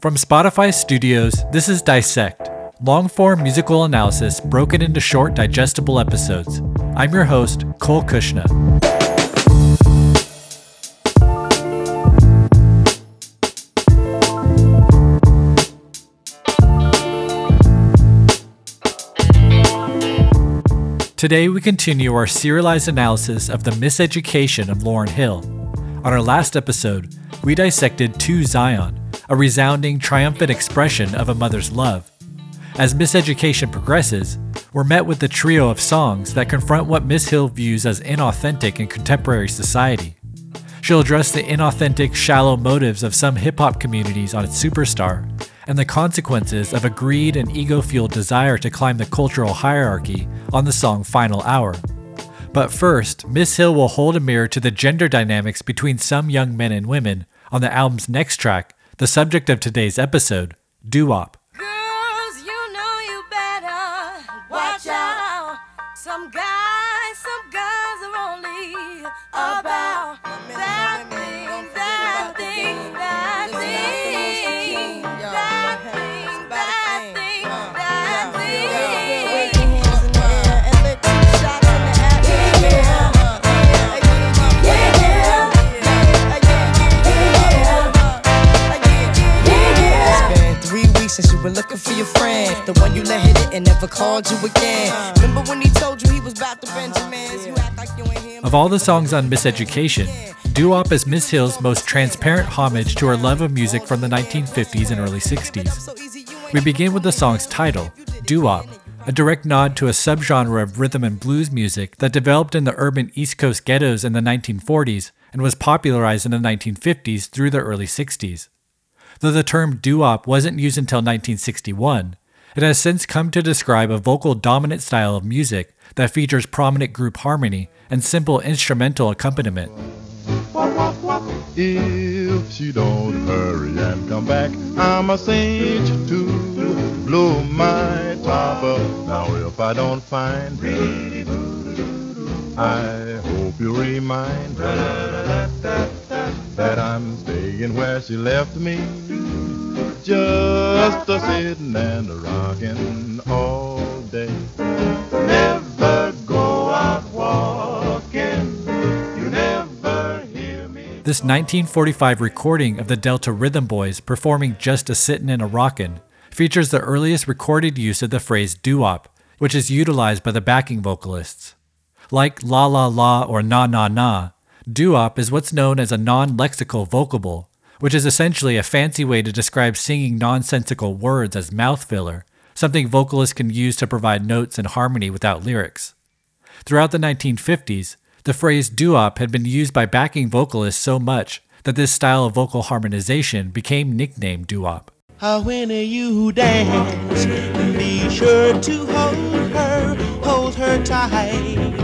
From Spotify Studios, this is Dissect, long form musical analysis broken into short, digestible episodes. I'm your host, Cole Cuchna. Today, we continue our serialized analysis of the miseducation of Lauryn Hill. On our last episode, we dissected To Zion, a resounding, triumphant expression of a mother's love. As miseducation progresses, we're met with a trio of songs that confront what Miss Hill views as inauthentic in contemporary society. She'll address the inauthentic, shallow motives of some hip hop communities on its superstar, and the consequences of a greed and ego fueled desire to climb the cultural hierarchy on the song Final Hour. But first, Miss Hill will hold a mirror to the gender dynamics between some young men and women on the album's next track, the subject of today's episode, Doo Wop. Girls, you know you better watch out. Some were looking for your friend, the one you let hit it and never called you again. Remember when he told you he was about to Benjamins? You act like you ain't him. Of all the songs on Miseducation, Doo Wop is Miss Hill's most transparent homage to her love of music from the 1950s and early 60s. We begin with the song's title, Doo Wop, a direct nod to a subgenre of rhythm and blues music that developed in the urban East Coast ghettos in the 1940s and was popularized in the 1950s through the early 60s. Though the term doo wop wasn't used until 1961, it has since come to describe a vocal dominant style of music that features prominent group harmony and simple instrumental accompaniment. If she don't hurry and come back, I'ma send you to blow my top up. Now if I don't find her, I hope you remind her that I'm staying where she left me, just a sitting and a rocking all day. Never go out walking, you never hear me. This 1945 recording of the Delta Rhythm Boys performing Just a Sittin' and a Rockin' features the earliest recorded use of the phrase doo wop, which is utilized by the backing vocalists. Like la la la or na na na, doo wop is what's known as a non lexical vocable, which is essentially a fancy way to describe singing nonsensical words as mouth filler, something vocalists can use to provide notes and harmony without lyrics. Throughout the 1950s, the phrase doo-wop had been used by backing vocalists so much that this style of vocal harmonization became nicknamed doo-wop. When you dance, be sure to hold her, hold her tight.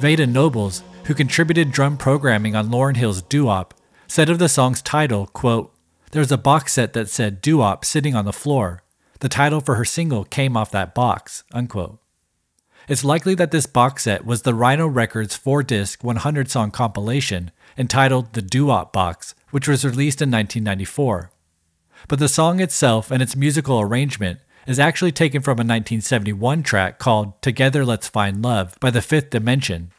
Vada Nobles, who contributed drum programming on Lauryn Hill's doo-wop, said of the song's title, quote, There's a box set that said doo-wop sitting on the floor. The title for her single came off that box, unquote. It's likely that this box set was the Rhino Records 4 disc 100 song compilation entitled The Doo Box, which was released in 1994. But the song itself and its musical arrangement is actually taken from a 1971 track called Together Let's Find Love by the Fifth Dimension.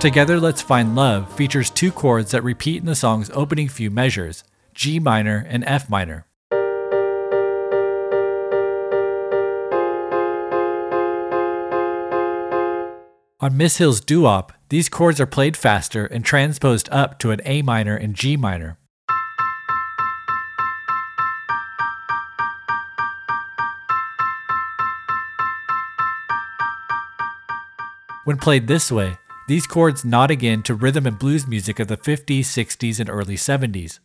Together Let's Find Love features two chords that repeat in the song's opening few measures G minor and F minor. On Miss Hill's doo wop, these chords are played faster and transposed up to an A minor and G minor. When played this way, these chords nod again to rhythm and blues music of the 50s, 60s, and early 70s.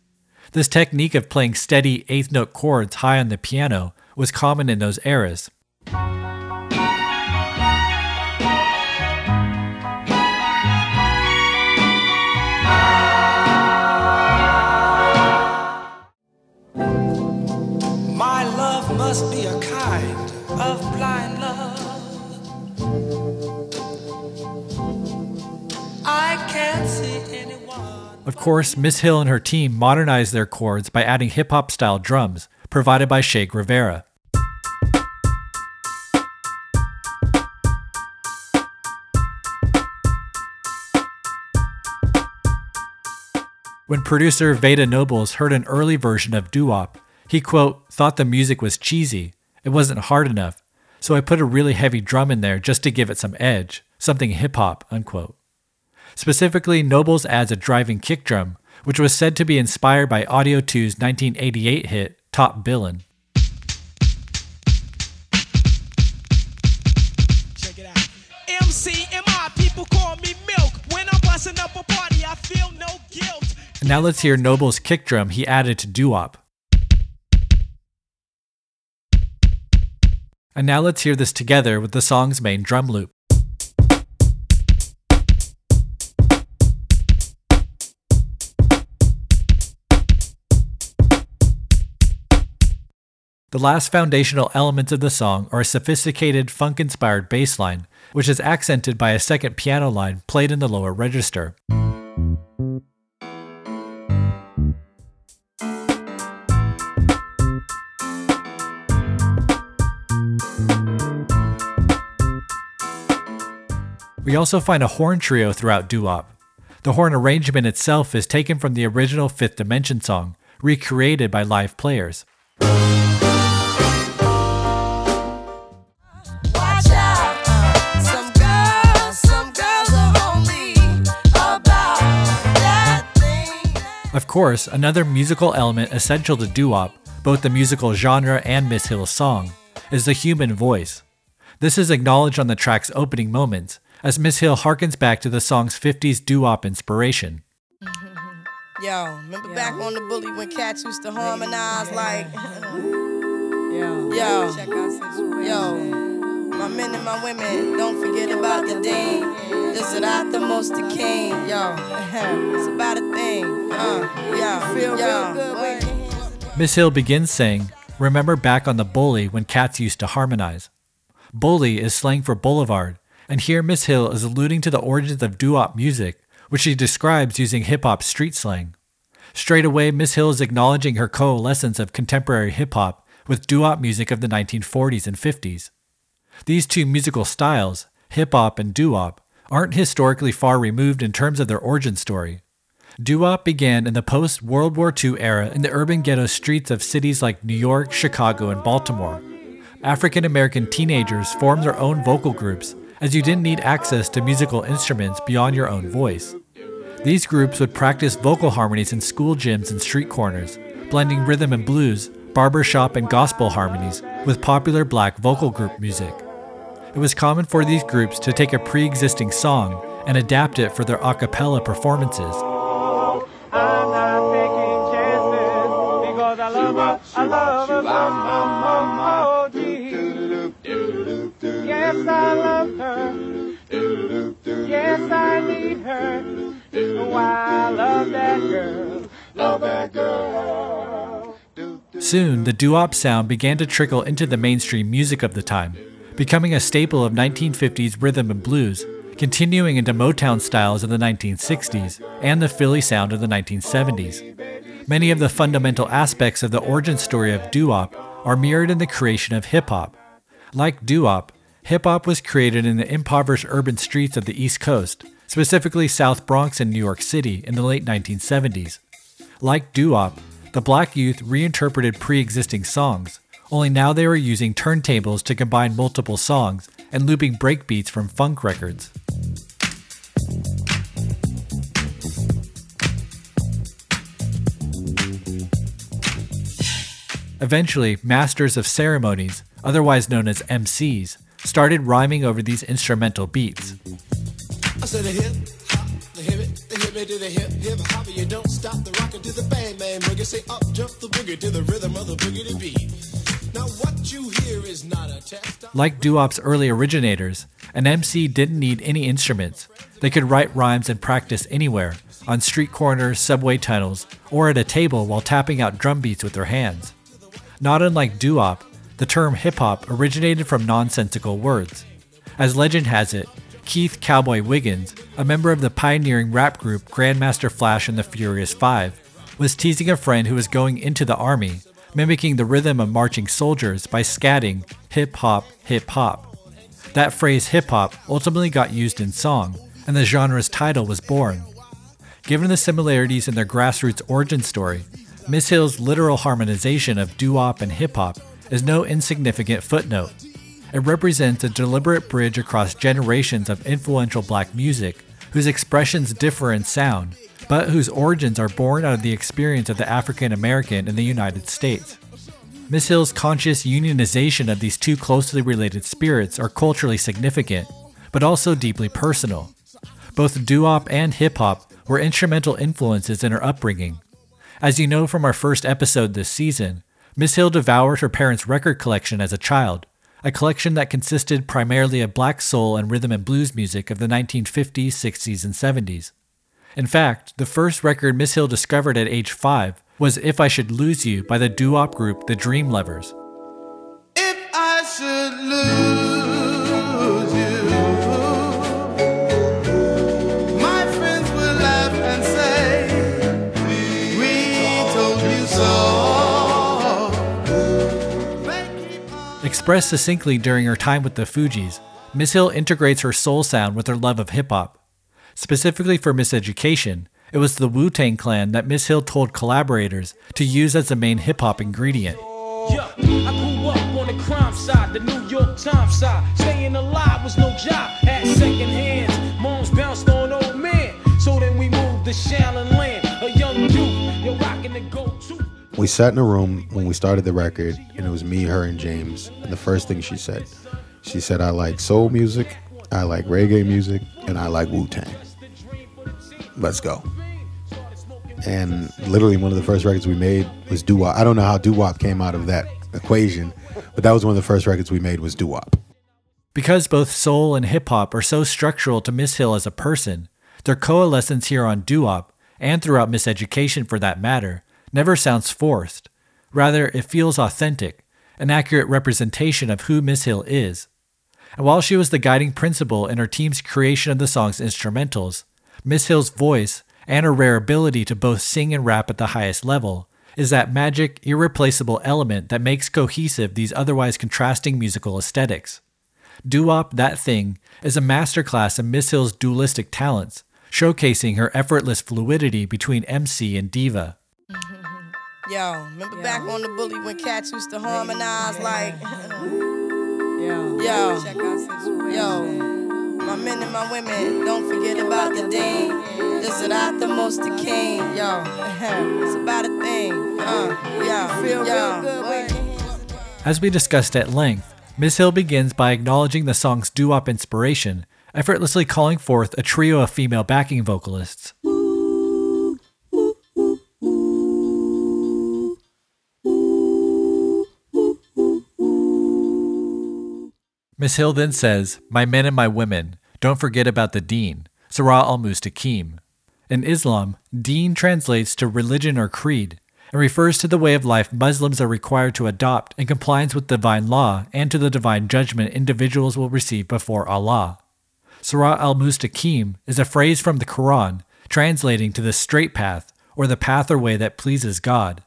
This technique of playing steady eighth note chords high on the piano was common in those eras. My love must be a kind of blind Of course, Miss Hill and her team modernized their chords by adding hip hop style drums, provided by Shake Rivera. When producer Vada Nobles heard an early version of doo wop, he quote, thought the music was cheesy. It wasn't hard enough. So I put a really heavy drum in there just to give it some edge, something hip hop, unquote. Specifically, Nobles adds a driving kick drum, which was said to be inspired by Audio 2's 1988 hit Top Billin'. Check it out. MCMI, people call me milk. When I'm busting up a party, I feel no guilt. And now let's hear Noble's kick drum he added to doo wop. And now let's hear this together with the song's main drum loop. The last foundational elements of the song are a sophisticated funk inspired bass line, which is accented by a second piano line played in the lower register. We also find a horn trio throughout doo wop. The horn arrangement itself is taken from the original Fifth Dimension song, recreated by live players. Thing. Of course, another musical element essential to doo wop, both the musical genre and Miss Hill's song, is the human voice. This is acknowledged on the track's opening moments, as Miss Hill harkens back to the song's 50s doo wop inspiration. Yo, remember back on the bully when cats used to harmonize like, Yo, Yo. check out situation. yo, my men and my women, don't forget about the deen. This is not the most the king. Yo, it's about a thing. Uh, yo, Feel yo, real good when Miss Hill begins saying, Remember back on the bully when cats used to harmonize. Bully is slang for boulevard, and here Miss Hill is alluding to the origins of doo wop music, which she describes using hip hop street slang. Straight away, Miss Hill is acknowledging her coalescence of contemporary hip hop with doo wop music of the 1940s and 50s. These two musical styles, hip hop and doo wop, aren't historically far removed in terms of their origin story. Doo wop began in the post World War II era in the urban ghetto streets of cities like New York, Chicago, and Baltimore. African American teenagers formed their own vocal groups as you didn't need access to musical instruments beyond your own voice. These groups would practice vocal harmonies in school gyms and street corners, blending rhythm and blues, barbershop, and gospel harmonies with popular black vocal group music. It was common for these groups to take a pre existing song and adapt it for their a cappella performances. Soon, the doo-wop sound began to trickle into the mainstream music of the time, becoming a staple of 1950s rhythm and blues, continuing into Motown styles of the 1960s and the Philly sound of the 1970s. Many of the fundamental aspects of the origin story of doo-wop are mirrored in the creation of hip-hop. Like doo-wop, hip-hop was created in the impoverished urban streets of the East Coast, specifically South Bronx and New York City in the late 1970s. Like doo-wop, the black youth reinterpreted pre-existing songs, only now they were using turntables to combine multiple songs and looping breakbeats from funk records. Eventually, masters of ceremonies, otherwise known as MCs, started rhyming over these instrumental beats. Like doo-wop's early originators, an MC didn't need any instruments. They could write rhymes and practice anywhere, on street corners, subway tunnels, or at a table while tapping out drum beats with their hands. Not unlike doo-wop, the term hip-hop originated from nonsensical words. As legend has it, Keith Cowboy Wiggins, a member of the pioneering rap group Grandmaster Flash and the Furious Five, was teasing a friend who was going into the army, mimicking the rhythm of marching soldiers by scatting hip hop, hip hop. That phrase hip hop ultimately got used in song, and the genre's title was born. Given the similarities in their grassroots origin story, Miss Hill's literal harmonization of doo wop and hip hop is no insignificant footnote. It represents a deliberate bridge across generations of influential black music whose expressions differ in sound, but whose origins are born out of the experience of the African American in the United States. Miss Hill's conscious unionization of these two closely related spirits are culturally significant, but also deeply personal. Both doo-wop and hip-hop were instrumental influences in her upbringing. As you know from our first episode this season, Miss Hill devoured her parents' record collection as a child, a collection that consisted primarily of black soul and rhythm and blues music of the 1950s, 60s, and 70s. In fact, the first record Miss Hill discovered at age 5 was If I Should Lose You by the doo-wop group The Dream Lovers. If I should lose you, my friends will laugh and say, We told you so. They keep on- Expressed succinctly during her time with the Fugees, Miss Hill integrates her soul sound with her love of hip hop. Specifically for Miseducation, it was the Wu Tang Clan that Miss Hill told collaborators to use as the main hip hop ingredient. Yeah, I grew up on the crime side, the New York Times side. Staying alive was no job, had second hands. Moms bounced on old men, so then we moved to Shaolin Land. A young youth, you're rocking the go-to. We sat in a room when we started the record, and it was me, her, and James. And the first thing she said, she said, I like soul music, I like reggae music, and I like Wu Tang. Let's go. And literally, one of the first records we made was doo wop. I don't know how doo wop came out of that equation, but that was one of the first records we made was doo wop. Because both soul and hip hop are so structural to Miss Hill as a person, their coalescence here on doo wop, and throughout Miseducation for that matter, never sounds forced. Rather, it feels authentic, an accurate representation of who Miss Hill is. And while she was the guiding principle in her team's creation of the song's instrumentals, Miss Hill's voice and her rare ability to both sing and rap at the highest level is that magic, irreplaceable element that makes cohesive these otherwise contrasting musical aesthetics. Doo-wop That Thing is a masterclass in Miss Hill's dualistic talents, showcasing her effortless fluidity between MC and diva. Yo, remember back on the bully when cats used to harmonize like, Yo, Yo. check our situation. yo, my men and my women, don't forget about the deen. This is not the most the king. Yo, it's about a thing. Uh, yo, Feel yo. real good, wave your hands in the air. As we discussed at length, Miss Hill begins by acknowledging the song's doo-wop inspiration, effortlessly calling forth a trio of female backing vocalists. Miss Hill then says, My men and my women, don't forget about the deen, Sirat al Mustaqim. In Islam, deen translates to religion or creed and refers to the way of life Muslims are required to adopt in compliance with divine law and to the divine judgment individuals will receive before Allah. Sirat al Mustaqim is a phrase from the Quran translating to the straight path or the path or way that pleases God.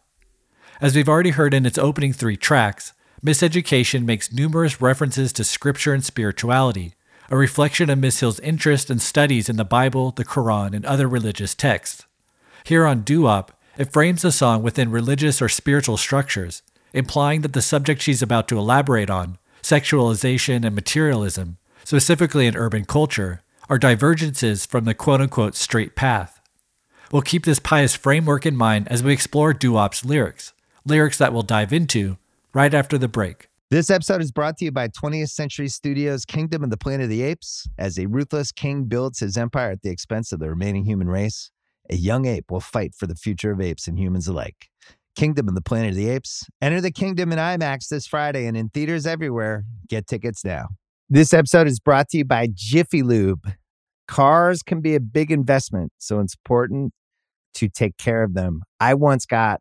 As we've already heard in its opening three tracks, Miseducation makes numerous references to scripture and spirituality, a reflection of Miss Hill's interest and studies in the Bible, the Quran, and other religious texts. Here on Doo-Wop, it frames the song within religious or spiritual structures, implying that the subject she's about to elaborate on, sexualization and materialism, specifically in urban culture, are divergences from the quote unquote straight path. We'll keep this pious framework in mind as we explore Doo-Wop's lyrics, lyrics that we'll dive into right after the break. This episode is brought to you by 20th Century Studios' Kingdom of the Planet of the Apes. As a ruthless king builds his empire at the expense of the remaining human race, a young ape will fight for the future of apes and humans alike. Kingdom of the Planet of the Apes. Enter the kingdom in IMAX this Friday and in theaters everywhere. Get tickets now. This episode is brought to you by Jiffy Lube. Cars can be a big investment, so it's important to take care of them. I once got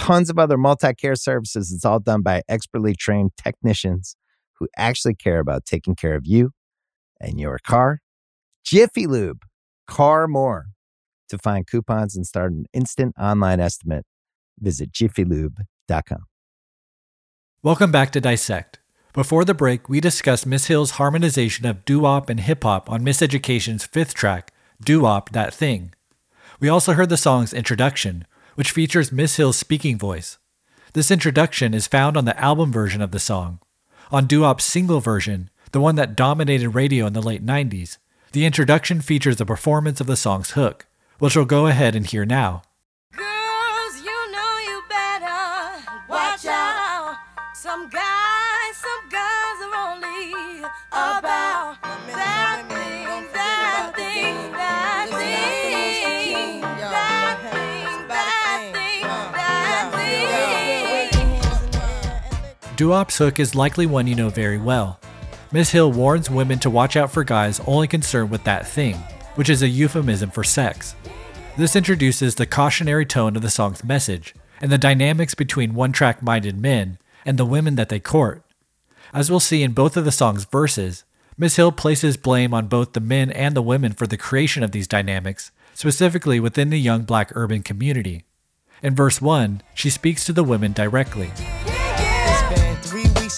tons of other multi care services. It's all done by expertly trained technicians who actually care about taking care of you and your car. Jiffy Lube, car more. To find coupons and start an instant online estimate, visit jiffylube.com. Welcome back to Dissect. Before the break, we discussed Miss Hill's harmonization of doo-wop and hip-hop on Miseducation's fifth track, Doo-Wop That Thing. We also heard the song's introduction, which features Miss Hill's speaking voice. This introduction is found on the album version of the song. On Doo-Wop's single version, the one that dominated radio in the late 90s, the introduction features a performance of the song's hook, which we'll go ahead and hear now. Girls, you know you better watch out. Some that hook is likely one you know very well. Miss Hill warns women to watch out for guys only concerned with that thing, which is a euphemism for sex. This introduces the cautionary tone of the song's message and the dynamics between one track minded men and the women that they court. As we'll see in both of the song's verses, Miss Hill places blame on both the men and the women for the creation of these dynamics, specifically within the young black urban community. In verse 1, she speaks to the women directly.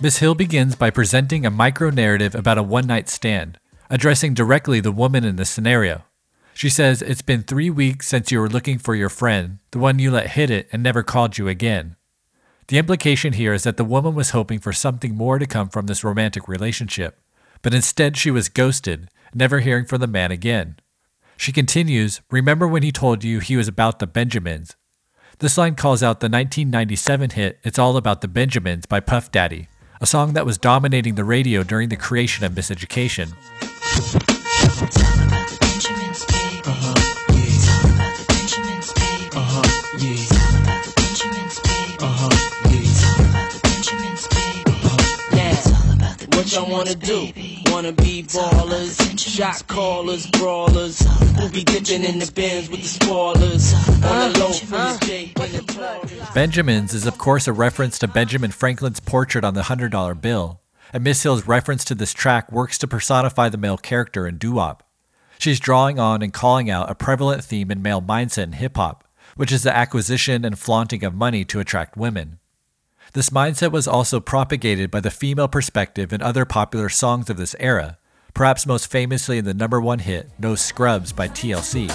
Miss Hill begins by presenting a micro narrative about a one night stand, addressing directly the woman in the scenario. She says, It's been three weeks since you were looking for your friend, the one you let hit it and never called you again. The implication here is that the woman was hoping for something more to come from this romantic relationship, but instead she was ghosted, never hearing from the man again. She continues, Remember when he told you he was about the Benjamins? This line calls out the 1997 hit It's All About the Benjamins by Puff Daddy, a song that was dominating the radio during the creation of Miseducation. Uh-huh. Uh-huh. Uh-huh. What y'all wanna do? Wanna be ballers, shot callers, brawlers, who be dipping in the bins with the spoilers, on the low from the J and the Taurus. Benjamins is, of course, a reference to Benjamin Franklin's portrait on the $100 bill, and Miss Hill's reference to this track works to personify the male character in doo wop. She's drawing on and calling out a prevalent theme in male mindset in hip hop, which is the acquisition and flaunting of money to attract women. This mindset was also propagated by the female perspective in other popular songs of this era, perhaps most famously in the number one hit No Scrubs by TLC.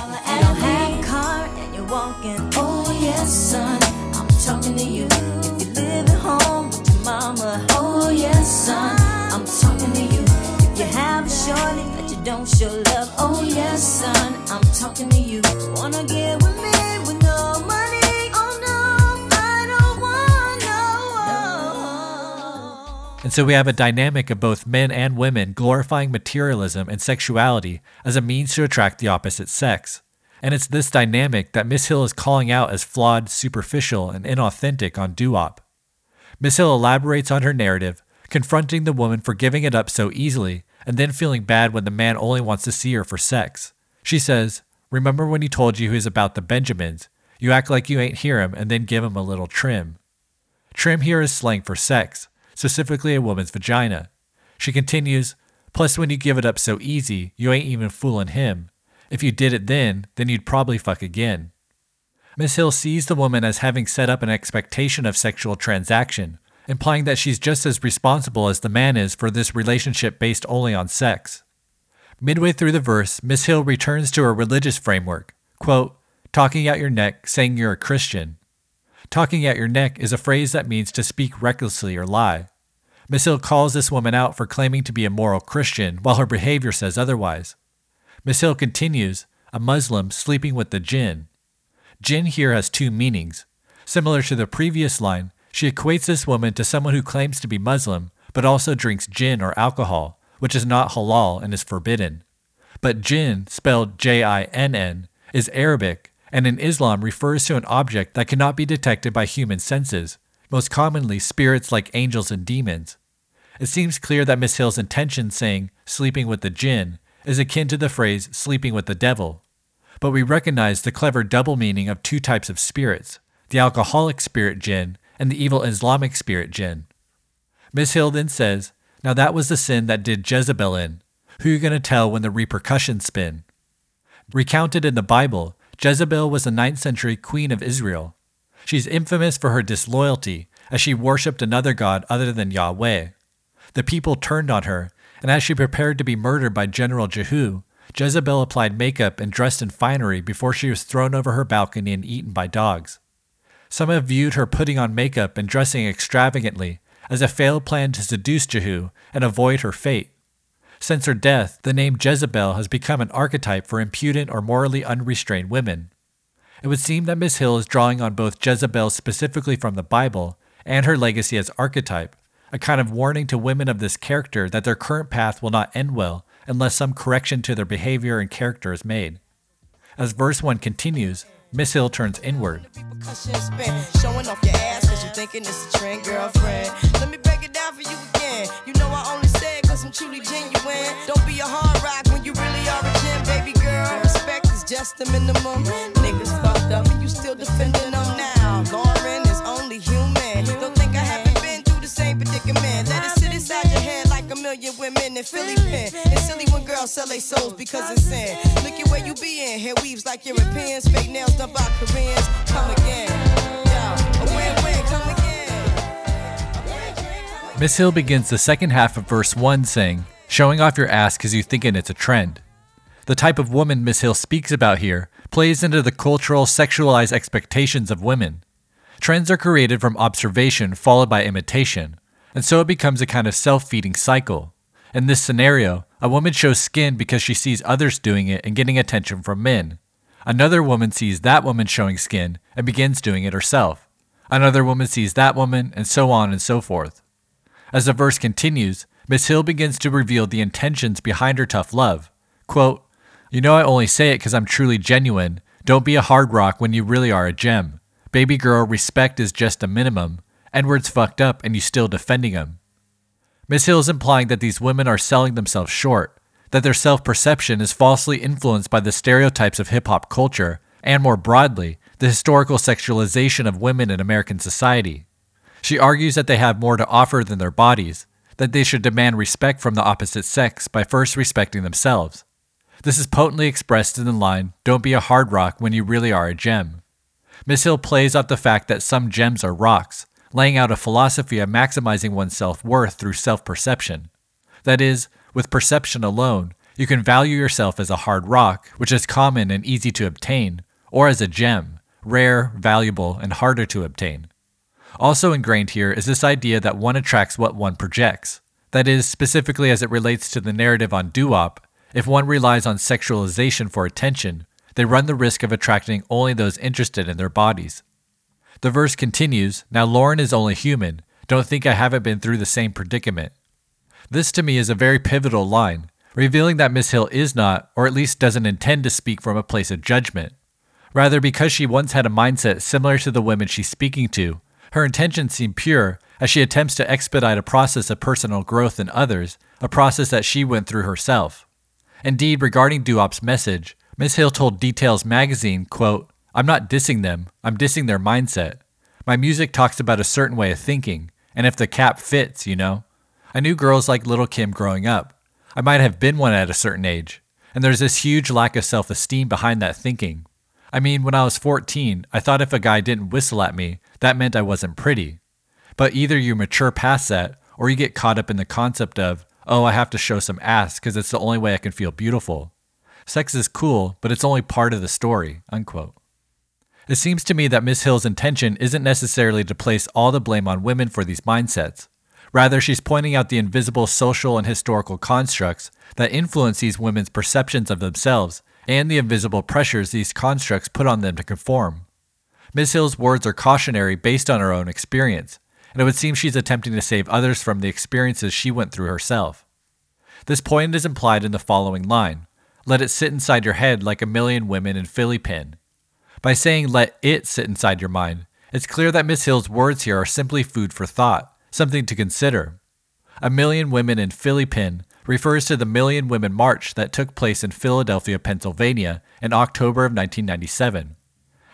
Don't show love. Oh yes, son, I'm talking to you. Wanna get And so we have a dynamic of both men and women glorifying materialism and sexuality as a means to attract the opposite sex. And it's this dynamic that Miss Hill is calling out as flawed, superficial, and inauthentic on doo wop. Miss Hill elaborates on her narrative, confronting the woman for giving it up so easily and then feeling bad when the man only wants to see her for sex. She says, Remember when he told you he was about the Benjamins? You act like you ain't hear him and then give him a little trim. Trim here is slang for sex, specifically a woman's vagina. She continues, Plus, when you give it up so easy, you ain't even fooling him. If you did it then, then you'd probably fuck again. Miss Hill sees the woman as having set up an expectation of sexual transaction, implying that she's just as responsible as the man is for this relationship based only on sex. Midway through the verse, Miss Hill returns to her religious framework, quote, talking out your neck, saying you're a Christian. Talking at your neck is a phrase that means to speak recklessly or lie. Miss Hill calls this woman out for claiming to be a moral Christian while her behavior says otherwise. Miss Hill continues, a Muslim sleeping with the jinn. Jinn here has two meanings. Similar to the previous line, she equates this woman to someone who claims to be Muslim but also drinks gin or alcohol, which is not halal and is forbidden. But jinn, spelled J I N N, is Arabic and in Islam refers to an object that cannot be detected by human senses, most commonly spirits like angels and demons. It seems clear that Miss Hill's intention saying sleeping with the jinn is akin to the phrase sleeping with the devil. But we recognize the clever double meaning of two types of spirits the alcoholic spirit jinn and the evil Islamic spirit jinn. Miss Hill then says, Now that was the sin that did Jezebel in. Who you going to tell when the repercussions spin? Recounted in the Bible, Jezebel was the 9th century queen of Israel. She's infamous for her disloyalty, as she worshipped another god other than Yahweh. The people turned on her, and as she prepared to be murdered by General Jehu, Jezebel applied makeup and dressed in finery before she was thrown over her balcony and eaten by dogs. Some have viewed her putting on makeup and dressing extravagantly as a failed plan to seduce Jehu and avoid her fate. Since her death, the name Jezebel has become an archetype for impudent or morally unrestrained women. It would seem that Miss Hill is drawing on both Jezebel specifically from the Bible and her legacy as archetype, a kind of warning to women of this character that their current path will not end well unless some correction to their behavior and character is made. As verse 1 continues, Miss Hill turns inward. Showing off your ass cause you thinking it's a trend, girlfriend. Let me break it down for you again. You know I only cause I'm truly genuine. Don't be a hard rock when you really are a gem, baby girl. Respect is just the minimum. Niggas fucked up and you still defending them now. Lauryn is only human. Don't think I haven't been through the same predicament. Let it sit inside your head like a million women in Philly pen. It's silly when girls sell their souls because it's sin. Look at where you be in. Hair weaves like Europeans. Fake nails done by Koreans. Come again. Yeah, a win-win. Miss Hill begins the second half of verse 1 saying, showing off your ass because you thinking it's a trend. The type of woman Miss Hill speaks about here plays into the cultural sexualized expectations of women. Trends are created from observation followed by imitation, and so it becomes a kind of self feeding cycle. In this scenario, a woman shows skin because she sees others doing it and getting attention from men. Another woman sees that woman showing skin and begins doing it herself. Another woman sees that woman, and so on and so forth. As the verse continues, Miss Hill begins to reveal the intentions behind her tough love. Quote, You know, I only say it because I'm truly genuine. Don't be a hard rock when you really are a gem. Baby girl, respect is just a minimum. Edward's fucked up and you still defending him. Miss Hill is implying that these women are selling themselves short, that their self perception is falsely influenced by the stereotypes of hip hop culture, and more broadly, the historical sexualization of women in American society. She argues that they have more to offer than their bodies, that they should demand respect from the opposite sex by first respecting themselves. This is potently expressed in the line, Don't be a hard rock when you really are a gem. Miss Hill plays off the fact that some gems are rocks, laying out a philosophy of maximizing one's self worth through self perception. That is, with perception alone, you can value yourself as a hard rock, which is common and easy to obtain, or as a gem, rare, valuable, and harder to obtain. Also ingrained here is this idea that one attracts what one projects. That is, specifically as it relates to the narrative on doo-wop, if one relies on sexualization for attention, they run the risk of attracting only those interested in their bodies. The verse continues Now Lauryn is only human. Don't think I haven't been through the same predicament. This to me is a very pivotal line, revealing that Miss Hill is not, or at least doesn't intend to speak from a place of judgment. Rather, because she once had a mindset similar to the women she's speaking to, her intentions seem pure as she attempts to expedite a process of personal growth in others, a process that she went through herself. Indeed, regarding Doo-Wop's message, Miss Hill told Details magazine, quote, I'm not dissing them, I'm dissing their mindset. My music talks about a certain way of thinking, and if the cap fits, you know. I knew girls like Little Kim growing up. I might have been one at a certain age, and there's this huge lack of self esteem behind that thinking. I mean, when I was 14, I thought if a guy didn't whistle at me, that meant I wasn't pretty. But either you mature past that, or you get caught up in the concept of, oh, I have to show some ass because it's the only way I can feel beautiful. Sex is cool, but it's only part of the story. Unquote. It seems to me that Miss Hill's intention isn't necessarily to place all the blame on women for these mindsets. Rather, she's pointing out the invisible social and historical constructs that influence these women's perceptions of themselves and the invisible pressures these constructs put on them to conform. Miss Hill's words are cautionary based on her own experience, and it would seem she's attempting to save others from the experiences she went through herself. This point is implied in the following line Let it sit inside your head like a million women in Philly pin. By saying let it sit inside your mind, it's clear that Miss Hill's words here are simply food for thought, something to consider. A million women in Philly pin refers to the Million Women March that took place in Philadelphia, Pennsylvania in October of 1997.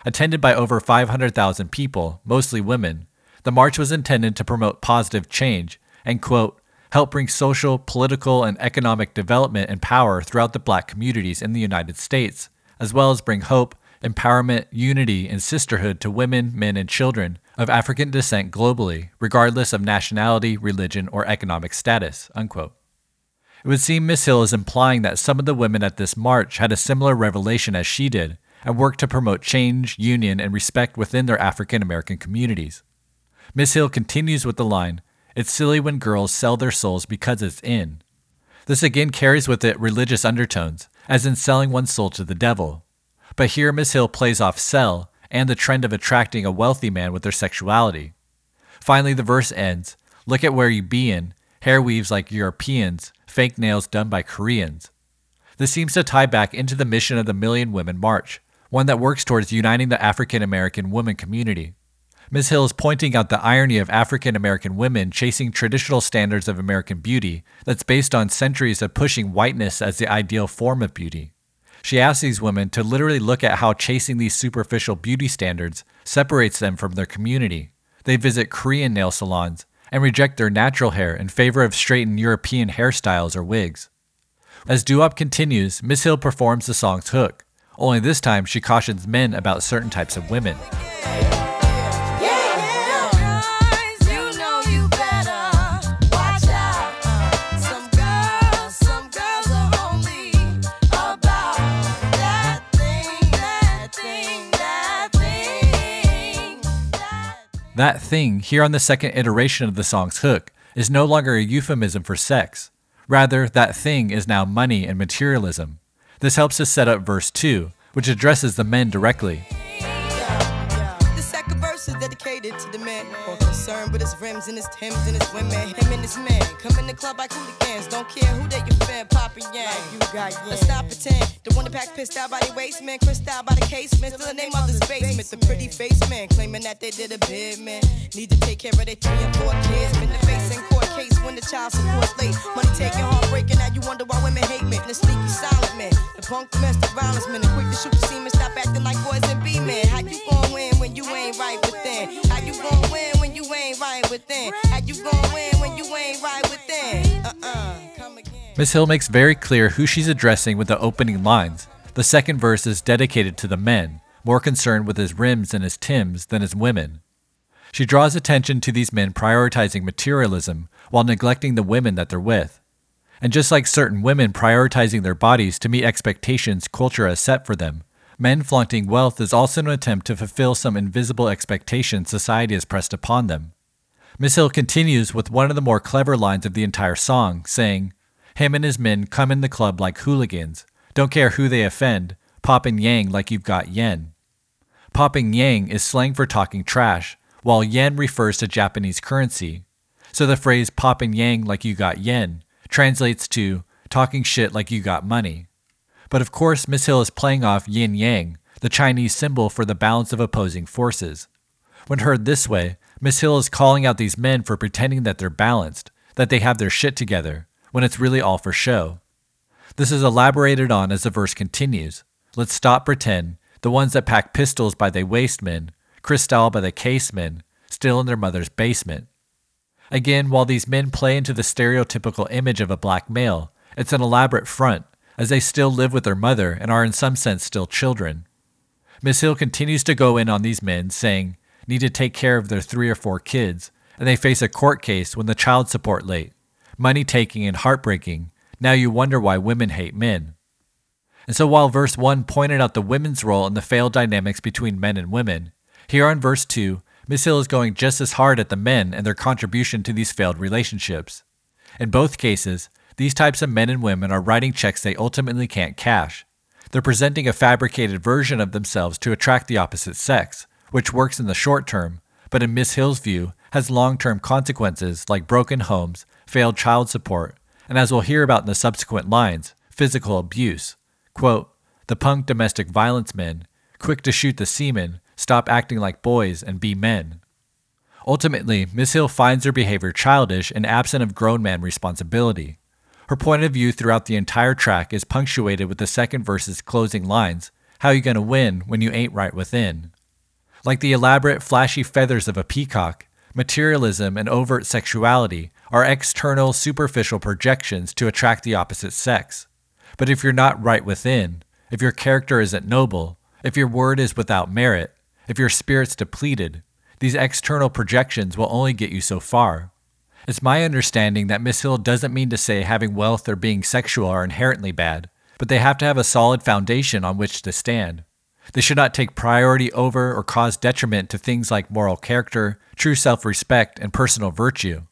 Attended by over 500,000 people, mostly women, the march was intended to promote positive change and, quote, help bring social, political, and economic development and power throughout the black communities in the United States, as well as bring hope, empowerment, unity, and sisterhood to women, men, and children of African descent globally, regardless of nationality, religion, or economic status. Unquote. It would seem Miss Hill is implying that some of the women at this march had a similar revelation as she did and worked to promote change, union, and respect within their African American communities. Miss Hill continues with the line It's silly when girls sell their souls because it's in. This again carries with it religious undertones, as in selling one's soul to the devil. But here Miss Hill plays off sell and the trend of attracting a wealthy man with their sexuality. Finally, the verse ends Look at where you be in, hair weaves like Europeans, fake nails done by Koreans. This seems to tie back into the mission of the Million Women March, one that works towards uniting the African American woman community. Ms. Hill is pointing out the irony of African American women chasing traditional standards of American beauty that's based on centuries of pushing whiteness as the ideal form of beauty. She asks these women to literally look at how chasing these superficial beauty standards separates them from their community. They visit Korean nail salons and reject their natural hair in favor of straightened European hairstyles or wigs. As Doo-Wop continues, Miss Hill performs the song's hook, only this time she cautions men about certain types of women. That thing, here on the second iteration of the song's hook, is no longer a euphemism for sex. Rather, that thing is now money and materialism. This helps to set up verse 2, which addresses the men directly. Rims and his Timbs and his women. Him and his man come in the club like hooligans. Don't care who they your fan, Papa Yang. you got Let's stop pretend. The one that pack pissed out by the waist man, crissed out by the casement. Still the name of the basement. The pretty face man claiming that they did a bid man. Need to take care of their three and four kids. Been the face in court case when the child support's late. Money taking, heartbreaking. Now you wonder why women hate men. The sneaky silent man, the punk domestic violence man, the quick to shoot the semen. Stop acting like boys and be men. How you gon' win when you ain't right within? How you gon' win ain't right within? How you gon' win when you ain't right within? understand. Uh-uh. Come again. Miss Hill makes very clear who she's addressing with the opening lines. The second verse is dedicated to the men, more concerned with his rims and his Timbs than his women. She draws attention to these men prioritizing materialism while neglecting the women that they're with. And just like certain women prioritizing their bodies to meet expectations culture has set for them, men flaunting wealth is also an attempt to fulfill some invisible expectation society has pressed upon them. Miss Hill continues with one of the more clever lines of the entire song, saying, Him and his men come in the club like hooligans, don't care who they offend, popping yang like you've got yen. Popping yang is slang for talking trash, while yen refers to Japanese currency. So the phrase popping yang like you got yen translates to talking shit like you got money. But of course, Miss Hill is playing off yin yang, the Chinese symbol for the balance of opposing forces. When heard this way, Miss Hill is calling out these men for pretending that they're balanced, that they have their shit together, when it's really all for show. This is elaborated on as the verse continues. Let's stop pretend, the ones that pack pistols by the waist men, Cristal by the casemen, still in their mother's basement. Again, while these men play into the stereotypical image of a black male, it's an elaborate front, as they still live with their mother and are in some sense still children. Miss Hill continues to go in on these men, saying, need to take care of their three or four kids, and they face a court case when the child support late, money taking and heartbreaking. Now you wonder why women hate men. And so while verse 1 pointed out the women's role in the failed dynamics between men and women, here on verse 2, Miss Hill is going just as hard at the men and their contribution to these failed relationships. In both cases, these types of men and women are writing checks they ultimately can't cash. They're presenting a fabricated version of themselves to attract the opposite sex, which works in the short term, but in Miss Hill's view, has long term consequences like broken homes, failed child support, and as we'll hear about in the subsequent lines, physical abuse. Quote, the punk domestic violence men, quick to shoot the seamen, stop acting like boys and be men. Ultimately, Miss Hill finds her behavior childish and absent of grown man responsibility. Her point of view throughout the entire track is punctuated with the second verse's closing lines How you gonna win when you ain't right within? Like the elaborate, flashy feathers of a peacock, materialism and overt sexuality are external, superficial projections to attract the opposite sex. But if you're not right within, if your character isn't noble, if your word is without merit, if your spirit's depleted, these external projections will only get you so far. It's my understanding that Miss Hill doesn't mean to say having wealth or being sexual are inherently bad, but they have to have a solid foundation on which to stand. They should not take priority over or cause detriment to things like moral character, true self respect, and personal virtue.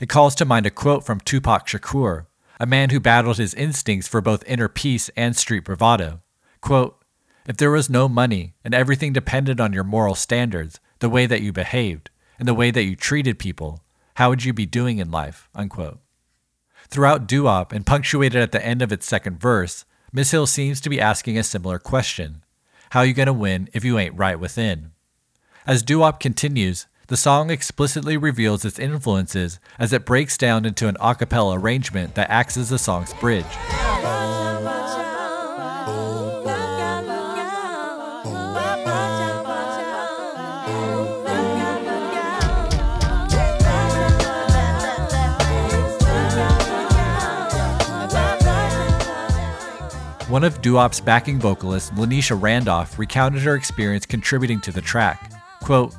It calls to mind a quote from Tupac Shakur, a man who battled his instincts for both inner peace and street bravado. Quote, if there was no money and everything depended on your moral standards, the way that you behaved, and the way that you treated people, how would you be doing in life? Unquote. Throughout Doo-Wop and punctuated at the end of its second verse, Miss Hill seems to be asking a similar question. How you gonna win if you ain't right within? As Doo-Wop continues, the song explicitly reveals its influences as it breaks down into an a cappella arrangement that acts as the song's bridge. One of Doo-Wop's backing vocalists, Lanisha Randolph, recounted her experience contributing to the track. Quote,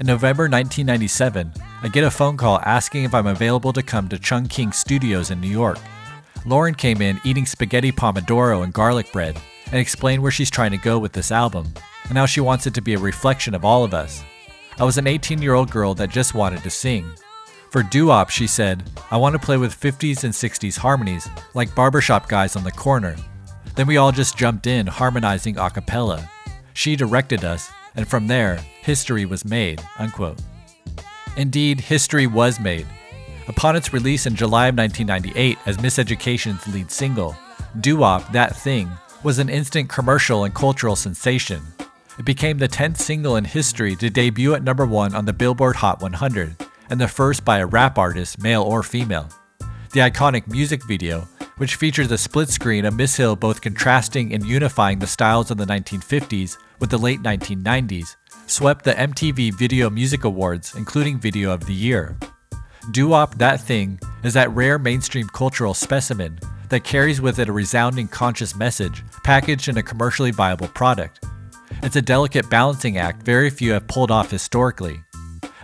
In November 1997, I get a phone call asking if I'm available to come to Chung King Studios in New York. Lauryn came in eating spaghetti pomodoro and garlic bread and explained where she's trying to go with this album and how she wants it to be a reflection of all of us. I was an 18 year old girl that just wanted to sing. For doo-wop, she said, I want to play with 50s and 60s harmonies, like barbershop guys on the corner. Then we all just jumped in, harmonizing a cappella. She directed us, and from there, history was made. Unquote. Indeed, history was made. Upon its release in July of 1998 as Miseducation's lead single, Doo-Wop, That Thing, was an instant commercial and cultural sensation. It became the 10th single in history to debut at number one on the Billboard Hot 100, and the first by a rap artist, male or female. The iconic music video, which features a split screen of Miss Hill both contrasting and unifying the styles of the 1950s with the late 1990s, swept the MTV Video Music Awards, including Video of the Year. Doo-Wop That Thing is that rare mainstream cultural specimen that carries with it a resounding conscious message packaged in a commercially viable product. It's a delicate balancing act very few have pulled off historically.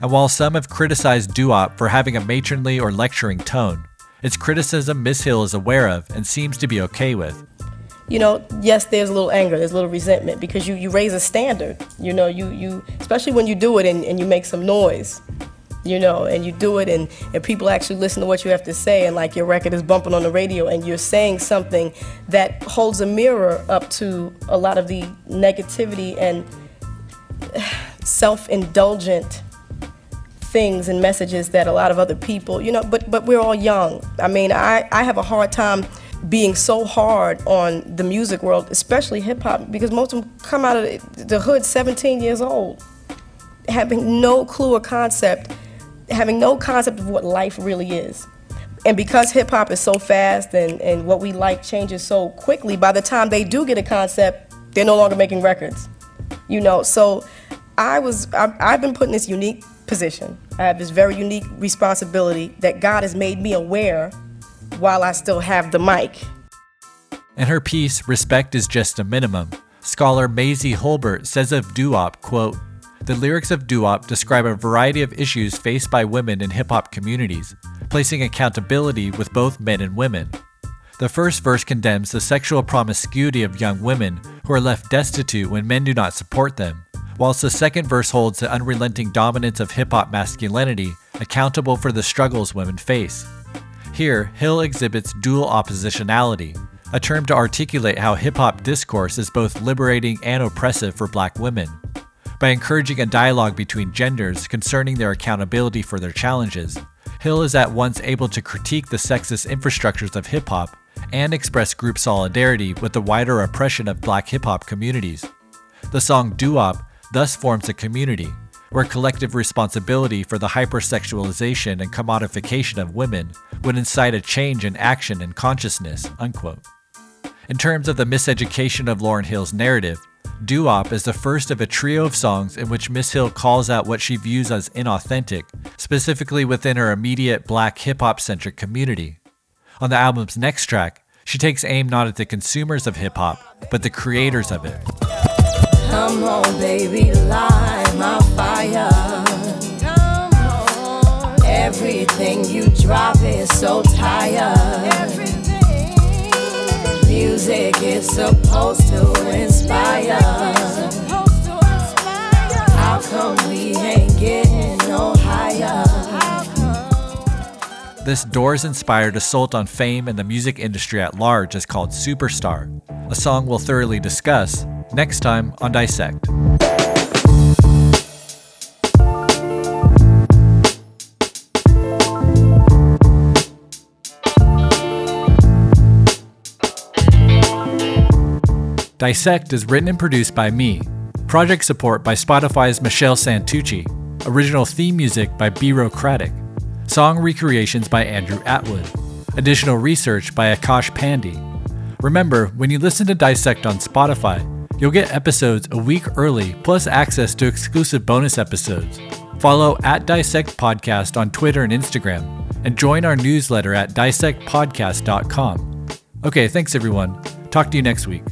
And while some have criticized doo-wop for having a matronly or lecturing tone, it's criticism Miss Hill is aware of and seems to be okay with. you know, yes, there's a little anger, there's a little resentment because you, you raise a standard. You know, you, you especially when you do it and, and you make some noise, you know, and you do it and, and people actually listen to what you have to say and like your record is bumping on the radio and you're saying something that holds a mirror up to a lot of the negativity and self-indulgent things and messages that a lot of other people, you know, but but we're all young. I mean, I, I have a hard time being so hard on the music world, especially hip hop, because most of them come out of the hood 17 years old, having no clue or concept, having no concept of what life really is. And because hip hop is so fast and, and what we like changes so quickly, by the time they do get a concept, they're no longer making records. You know, so I was I've, I've been put in this unique position. I have this very unique responsibility that God has made me aware while I still have the mic. In her piece, Respect is Just a Minimum, scholar Maisie Holbert says of doo-wop, quote, the lyrics of doo-wop describe a variety of issues faced by women in hip-hop communities, placing accountability with both men and women. The first verse condemns the sexual promiscuity of young women who are left destitute when men do not support them, whilst the second verse holds the unrelenting dominance of hip hop masculinity accountable for the struggles women face. Here, Hill exhibits dual oppositionality, a term to articulate how hip hop discourse is both liberating and oppressive for black women. By encouraging a dialogue between genders concerning their accountability for their challenges, Hill is at once able to critique the sexist infrastructures of hip hop and express group solidarity with the wider oppression of black hip hop communities. The song Doo Wop thus forms a community where collective responsibility for the hypersexualization and commodification of women would incite a change in action and consciousness. Unquote. In terms of the miseducation of Lauryn Hill's narrative, Doo Wop is the first of a trio of songs in which Miss Hill calls out what she views as inauthentic, specifically within her immediate black hip hop centric community. On the album's next track, she takes aim not at the consumers of hip hop, but the creators of it. Come on, baby, light my fire. Come on. Everything you drop is so tired. Music is supposed to inspire. How come we ain't getting no higher? This Doors inspired assault on fame and the music industry at large is called Superstar, a song we'll thoroughly discuss next time on Dissect. Dissect is written and produced by me. Project support by Spotify's Michelle Santucci. Original theme music by Bureaucratic. Song recreations by Andrew Atwood. Additional research by Akash Pandey. Remember, when you listen to Dissect on Spotify, you'll get episodes a week early plus access to exclusive bonus episodes. Follow at Dissect Podcast on Twitter and Instagram, and join our newsletter at dissectpodcast.com. Okay, thanks everyone. Talk to you next week.